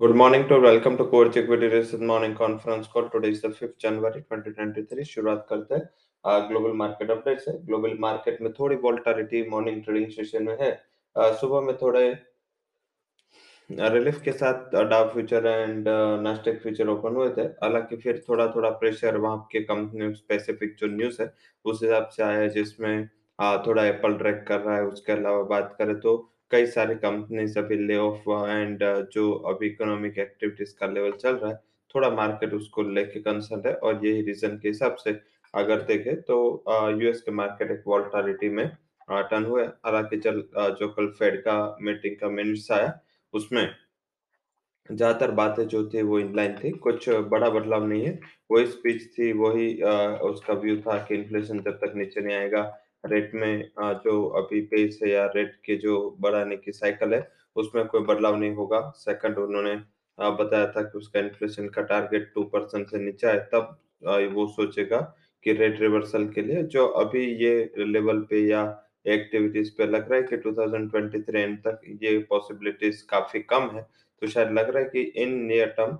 Good morning to welcome to Coach Equity Research Morning Conference Call. Today is the 5th जनवरी 2023 शुरुआत करते हैं। Global market update से global market में थोड़ी volatility morning trading session में है। सुबह में थोड़े रिलीफ के साथ Dow future and Nasdaq future open हुए थे। हालाँकि फिर थोड़ा थोड़ा प्रेशर वहाँ के कंपनी स्पेसिफिक जो न्यूज़ है, उस हिसाब से आया है जिसमें थोड़ा एप्पल ड्रैग कर रहा है। उसके अलावा बात करें तो कई सारी कंपनीज़ अभी ले ऑफ़ एंड जो अभी इकोनॉमिक एक्टिविटीज़ का लेवल चल रहा है, थोड़ा मार्केट उसको लेके कंसर्न है और यही रीजन के हिसाब से अगर देखें तो यूएस के मार्केट एक वॉल्टालिटी में टर्न हुए हालाँकि चल जो कल फेड का मीटिंग का मिनट्स आया, उसमें ज़्यादातर बातें जो थी वो इनलाइन थी, कुछ बड़ा बदलाव नहीं है। वही स्पीच थी, वही उसका व्यू था कि इन्फ्लेशन जब तक नीचे नहीं आएगा रेट में जो अभी पेस है या रेट के जो बढ़ाने की साइकिल है, उसमें कोई बदलाव नहीं होगा। सेकंड उन्होंने बताया था कि उसका इन्फ्लेशन का टारगेट टू परसेंट से नीचे आए, तब वो सोचेगा कि रेट रिवर्सल के लिए जो अभी ये लेवल पे या एक्टिविटीज़ पे लग रहा है कि 2023 एंड तक ये पॉसिबिलिटीज काफ़ी कम है तो शायद लग रहा है कि इन नियर टर्म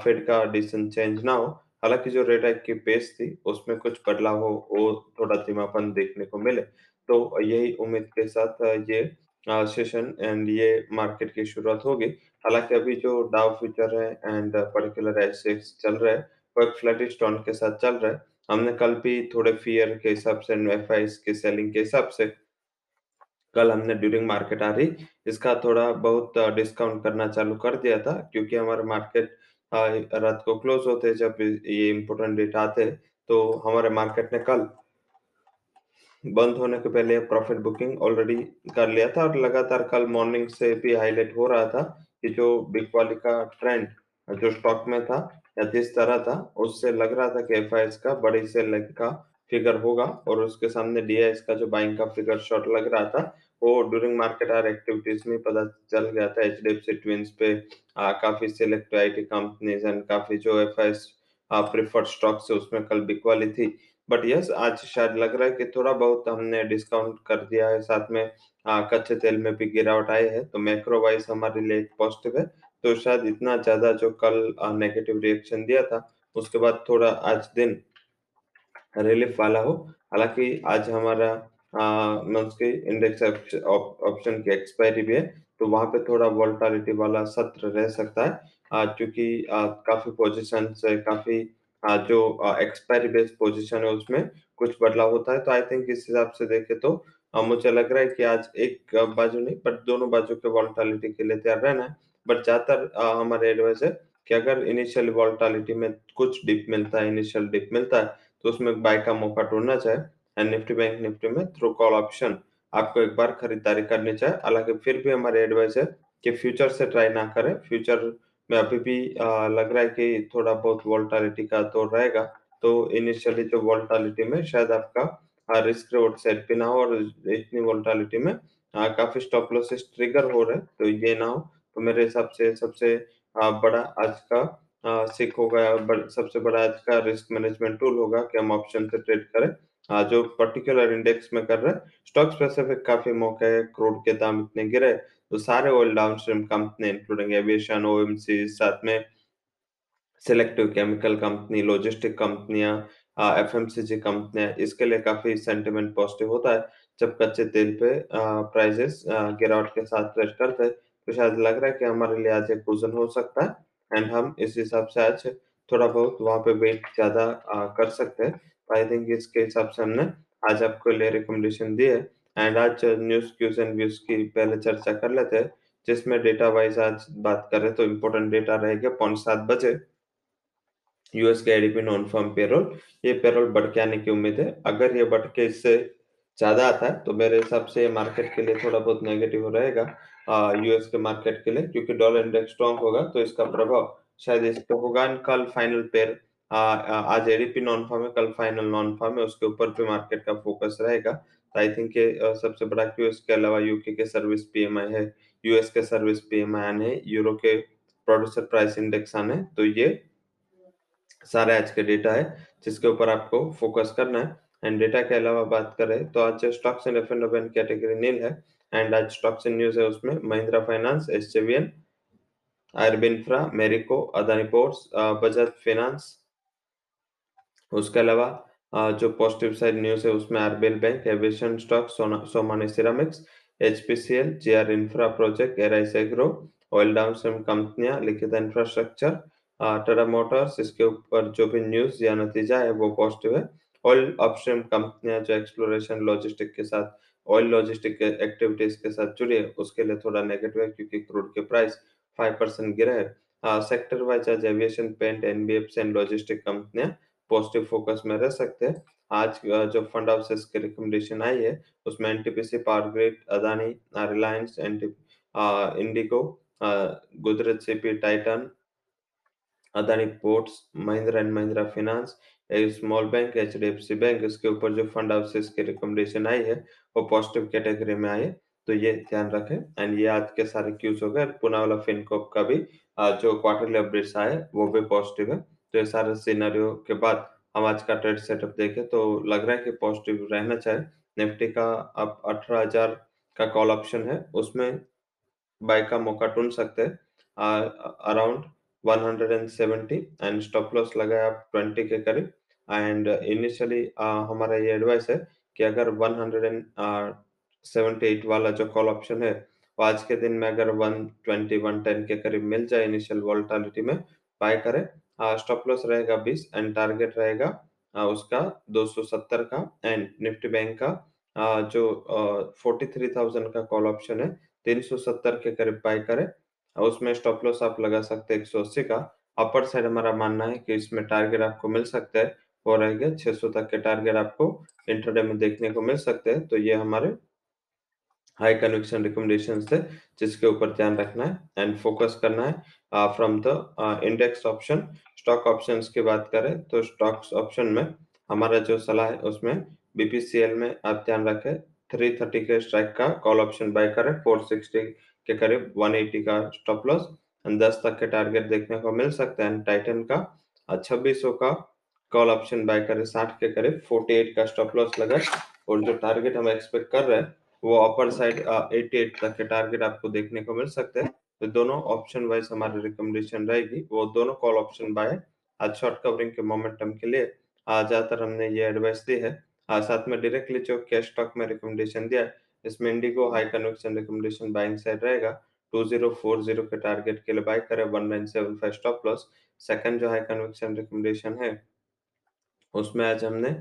फेड का डिसीज़न चेंज ना हो। हालाँकि जो रेट हाइक की पेस थी, उसमें कुछ बदलाव हो वो थोड़ा धीमापन देखने को मिले। तो यही उम्मीद के साथ ये सेशन एंड ये मार्केट की शुरुआत होगी। हालाँकि अभी जो डाउ फ्यूचर है एंड पर्टिकुलर एसेट्स चल रहे हैं वो एक फ्लैटिश टोन के साथ चल रहा है। हमने कल भी थोड़े फियर के हिसाब से एफ़ के सेलिंग के हिसाब से, कल हमने ड्यूरिंग मार्केट आ रही। इसका थोड़ा बहुत डिस्काउंट करना चालू कर दिया था, क्योंकि हमारा मार्केट रात को क्लोज होते जब ये इम्पोर्टेंट डेटा आते तो हमारे मार्केट ने कल बंद होने के पहले प्रॉफिट बुकिंग ऑलरेडी कर लिया था और लगातार कल मॉर्निंग से भी हाईलाइट हो रहा था कि जो बिग वाली का ट्रेंड जो स्टॉक में था या जिस तरह था, उससे लग रहा था कि एफ़ का बड़ी से लेग का फिगर होगा और उसके सामने डी का जो बाइंग का फिगर शॉर्ट लग रहा था वो ड्यूरिंग मार्केट आर एक्टिविटीज़ में पता चल गया था H D F C twins पे। आ, काफ़ी select I T companies and काफ़ी जो एफ़ आई प्रिफर्ड स्टॉक से उसमें कल बिकवाली थी। बट यस आज शायद लग रहा है कि थोड़ा बहुत हमने डिस्काउंट कर दिया है। साथ में आ, कच्चे तेल में भी गिरावट आई है तो मैक्रो वाइज हमारे लिए पॉजिटिव है। तो शायद इतना ज़्यादा जो कल नेगेटिव रिएक्शन दिया था उसके बाद थोड़ा आज दिन रिलीफ वाला हो। हालाँकि आज हमारा के इंडेक्स ऑप्शन की एक्सपायरी भी है तो वहाँ पे थोड़ा वोल्टालिटी वाला सत्र रह सकता है। क्योंकि काफ़ी पोजिशन है काफ़ी आ, जो एक्सपायरी बेस्ड पोजीशन है उसमें कुछ बदलाव होता है तो आई थिंक इस हिसाब से देखे तो आ, मुझे लग रहा है कि आज एक बाजू नहीं बट दोनों बाजू के वॉल्टालिटी के लिए तैयार रहना है। बट ज़्यादातर हमारे एडवाइस है कि अगर इनिशियल वॉल्टालिटी में कुछ डिप मिलता है इनिशियल डिप मिलता है तो उसमें बाय का मौका ढूंढना चाहिए। एंड निफ्टी बैंक निफ्टी में थ्रू कॉल ऑप्शन आपको एक बार खरीदारी करनी चाहिए। हालाँकि फिर भी हमारे एडवाइस है कि फ्यूचर से ट्राई ना करें। फ्यूचर में अभी भी आ, लग रहा है कि थोड़ा बहुत वोल्टालिटी का दौर रहेगा। तो इनिशियली जो वोल्टालिटी में शायद आपका रिस्क रिवॉर्ड सेट भी ना हो और इतनी वोल्टालिटी में आ, काफ़ी स्टॉप लॉसेस ट्रिगर हो रहे तो ये ना हो। तो मेरे हिसाब से सबसे आ, बड़ा आज का सिक होगा सबसे बड़ा आज का रिस्क मैनेजमेंट टूल होगा कि हम ऑप्शन से ट्रेड करें। जो पर्टिकुलर इंडेक्स में कर रहे हैं स्टॉक स्पेसिफिक काफ़ी मौके है क्रूड के दाम इतने गिरे तो सारे oil downstream company including aviation OMC साथ में सिलेक्टिव केमिकल कंपनी लॉजिस्टिक कंपनियाँ एफएमसीजी कंपनियाँ इसके लिए काफ़ी सेंटिमेंट पॉजिटिव होता है, जब कच्चे तेल पे प्राइसेस गिरावट के साथ ट्रेड करते हैं तो शायद लग रहा है कि हमारे लिए आज एक पोजन हो सकता है एंड हम इस हिसाब से आज थोड़ा बहुत वहाँ पे वेट ज़्यादा कर सकते हैं। आई थिंक इसके हिसाब से हमने आज आपको लिए रिकमेंडेशन दी है एंड आज न्यूज़ क्यूज एंड व्यूज़ की पहले चर्चा कर लेते हैं, जिसमें डेटा वाइज आज बात करें तो इम्पोर्टेंट डेटा रहेगा पौन सात बजे। यूएस के एडीपी नॉन फॉर्म पेरोल ये पेरोल बढ़ के आने की उम्मीद है। अगर ये बढ़ के इससे ज़्यादा आता है तो मेरे हिसाब से मार्केट के लिए थोड़ा बहुत नेगेटिव रहेगा यूएस के मार्केट के लिए, क्योंकि डॉलर इंडेक्स स्ट्रॉन्ग होगा तो इसका प्रभाव शायद इस पे होगा। कल फाइनल पेयर आज एडीपी नॉन फॉर्म है कल फाइनल नॉन फॉर्म है उसके ऊपर पे मार्केट का फोकस रहेगा तो आई थिंक सबसे बड़ा क्यों इसके अलावा यूके के सर्विस पीएमआई है यूएस के सर्विस पीएमआई आने यूरो के प्रोड्यूसर प्राइस इंडेक्स आने तो ये सारे आज के डेटा है जिसके ऊपर आपको फोकस करना है एंड डेटा के अलावा बात करें तो आज stocks and F and category nil है एंड आज स्टॉक्स एंड न्यूज़ है उसमें महिंद्रा फाइनेंस एस Marico, Adani Ports, uh, Bajaj Finance. उसके अलावा जो पॉजिटिव साइड न्यूज़ है उसमें RBL bank, aviation stock, Somani ceramics, HPCL, GR infra project, Aries agro, oil downstream कंपनियाँ, लिखित इंफ्रास्ट्रक्चर, टाटा मोटर्स, इसके ऊपर जो भी न्यूज़ या नतीजा है वो पॉजिटिव है। ऑयल अपस्ट्रीम कंपनियाँ जो एक्सप्लोरेशन लॉजिस्टिक के साथ ऑयल लॉजिस्टिक एक्टिविटीज़ के साथ जुड़ी है उसके लिए थोड़ा नेगेटिव है क्योंकि क्रूड के प्राइस फाइव परसेंट गिरा है। सेक्टर वाइज आज aviation paint NBFC and logistic कंपनियाँ पॉजिटिव फोकस में रह सकते हैं। आज जो फंड हाउसेस की रिकमेंडेशन आई है, उसमें NTPC power grid Adani Reliance IndiGo Gujarat CP Titan Adani ports Mahindra and Mahindra finance एक small bank H D F C bank इसके ऊपर जो फंड हाउसेस की रिकमेंडेशन आई है, वो पॉजिटिव कैटेगरी में आई है। तो ये ध्यान रखें। एंड ये आज के सारे क्यूज हो गए। पुणे वाला फिनकॉप का भी जो क्वार्टरली अपडेट्स आए, वो भी पॉजिटिव है। तो ये सारे सिनेरियो के बाद हम आज का ट्रेड सेटअप देखें तो लग रहा है कि पॉजिटिव रहना चाहिए। निफ्टी का अब अठारह हज़ार का कॉल ऑप्शन है, उसमें बाय का मौका ढूंढ सकते हैं। अराउंड 170 एंड स्टॉप लॉस लगाया आप 20 के करीब। एंड इनिशियली हमारा ये एडवाइस है कि अगर 178 वाला जो कॉल ऑप्शन है, वो आज के दिन में अगर 120 110 के करीब मिल जाए इनिशियल वोलेटिलिटी में बाय करें। स्टॉप लॉस रहेगा 20 एंड टारगेट रहेगा उसका 270 का एंड निफ्टी बैंक का जो फोर्टी थ्री थाउज़ेंड का कॉल ऑप्शन है 370 के करीब बाय करें उसमें स्टॉप लॉस आप लगा सकते हैं एक सौ अस्सी का अपर साइड हमारा मानना है कि इसमें टारगेट आपको मिल सकता है, वो रहेगा 600 तक के टारगेट आपको इंटरडे में देखने को मिल सकते हैं तो ये हमारे हाई कन्विक्शन रिकमेंडेशन थे, जिसके ऊपर ध्यान रखना है एंड फोकस करना है from the index option stock option की बात करें तो स्टॉक्स ऑप्शन में हमारा जो सलाह है उसमें बीपीसीएल में आप ध्यान रखें 330 के स्ट्राइक का कॉल ऑप्शन बाय करें 460 के करीब 180 का स्टॉप लॉस दस तक के टारगेट देखने को मिल सकते हैं। टाइटन का छब्बीस का कॉल ऑप्शन बाय करें, साठ के करीब 48 का स्टॉप लॉस लगा और जो टारगेट हम एक्सपेक्ट कर रहे हैं, वो अपर साइड 88 तक के टारगेट आपको देखने को मिल सकते हैं। तो दोनों ऑप्शन वाइज हमारी रिकमेंडेशन रहेगी। वो दोनों कॉल ऑप्शन बाय आज शॉर्ट कवरिंग के मोमेंटम के लिए ज़्यादातर हमने ये एडवाइस दी है। साथ में डायरेक्टली जो कैश स्टॉक में रिकमेंडेशन दिया है, इसमें IndiGo high conviction recommendation buying side रहेगा। 2040 के टारगेट के लिए बाय करें। 1975 स्टॉप लॉस सेकंड जो हाई कन्विक्शन रिकमेंडेशन है, उसमें आज हमने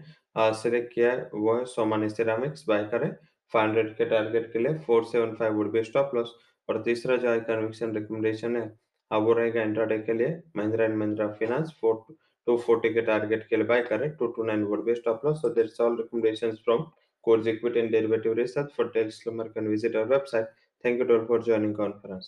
सिलेक्ट किया वो है सोमानी सिरामिक्स बाय करें। 500 के टारगेट के लिए 475 वुड बी स्टॉप लॉस और तीसरा जो है कन्विक्शन रिकमेंडेशन है वो रहेगा इंट्राडे के लिए Mahindra and Mahindra finance four two forty के टारगेट के लिए बाय करें two two nine word best of loss there all recommendation from course equity and derivative research for details visit our website thank you all for joining conference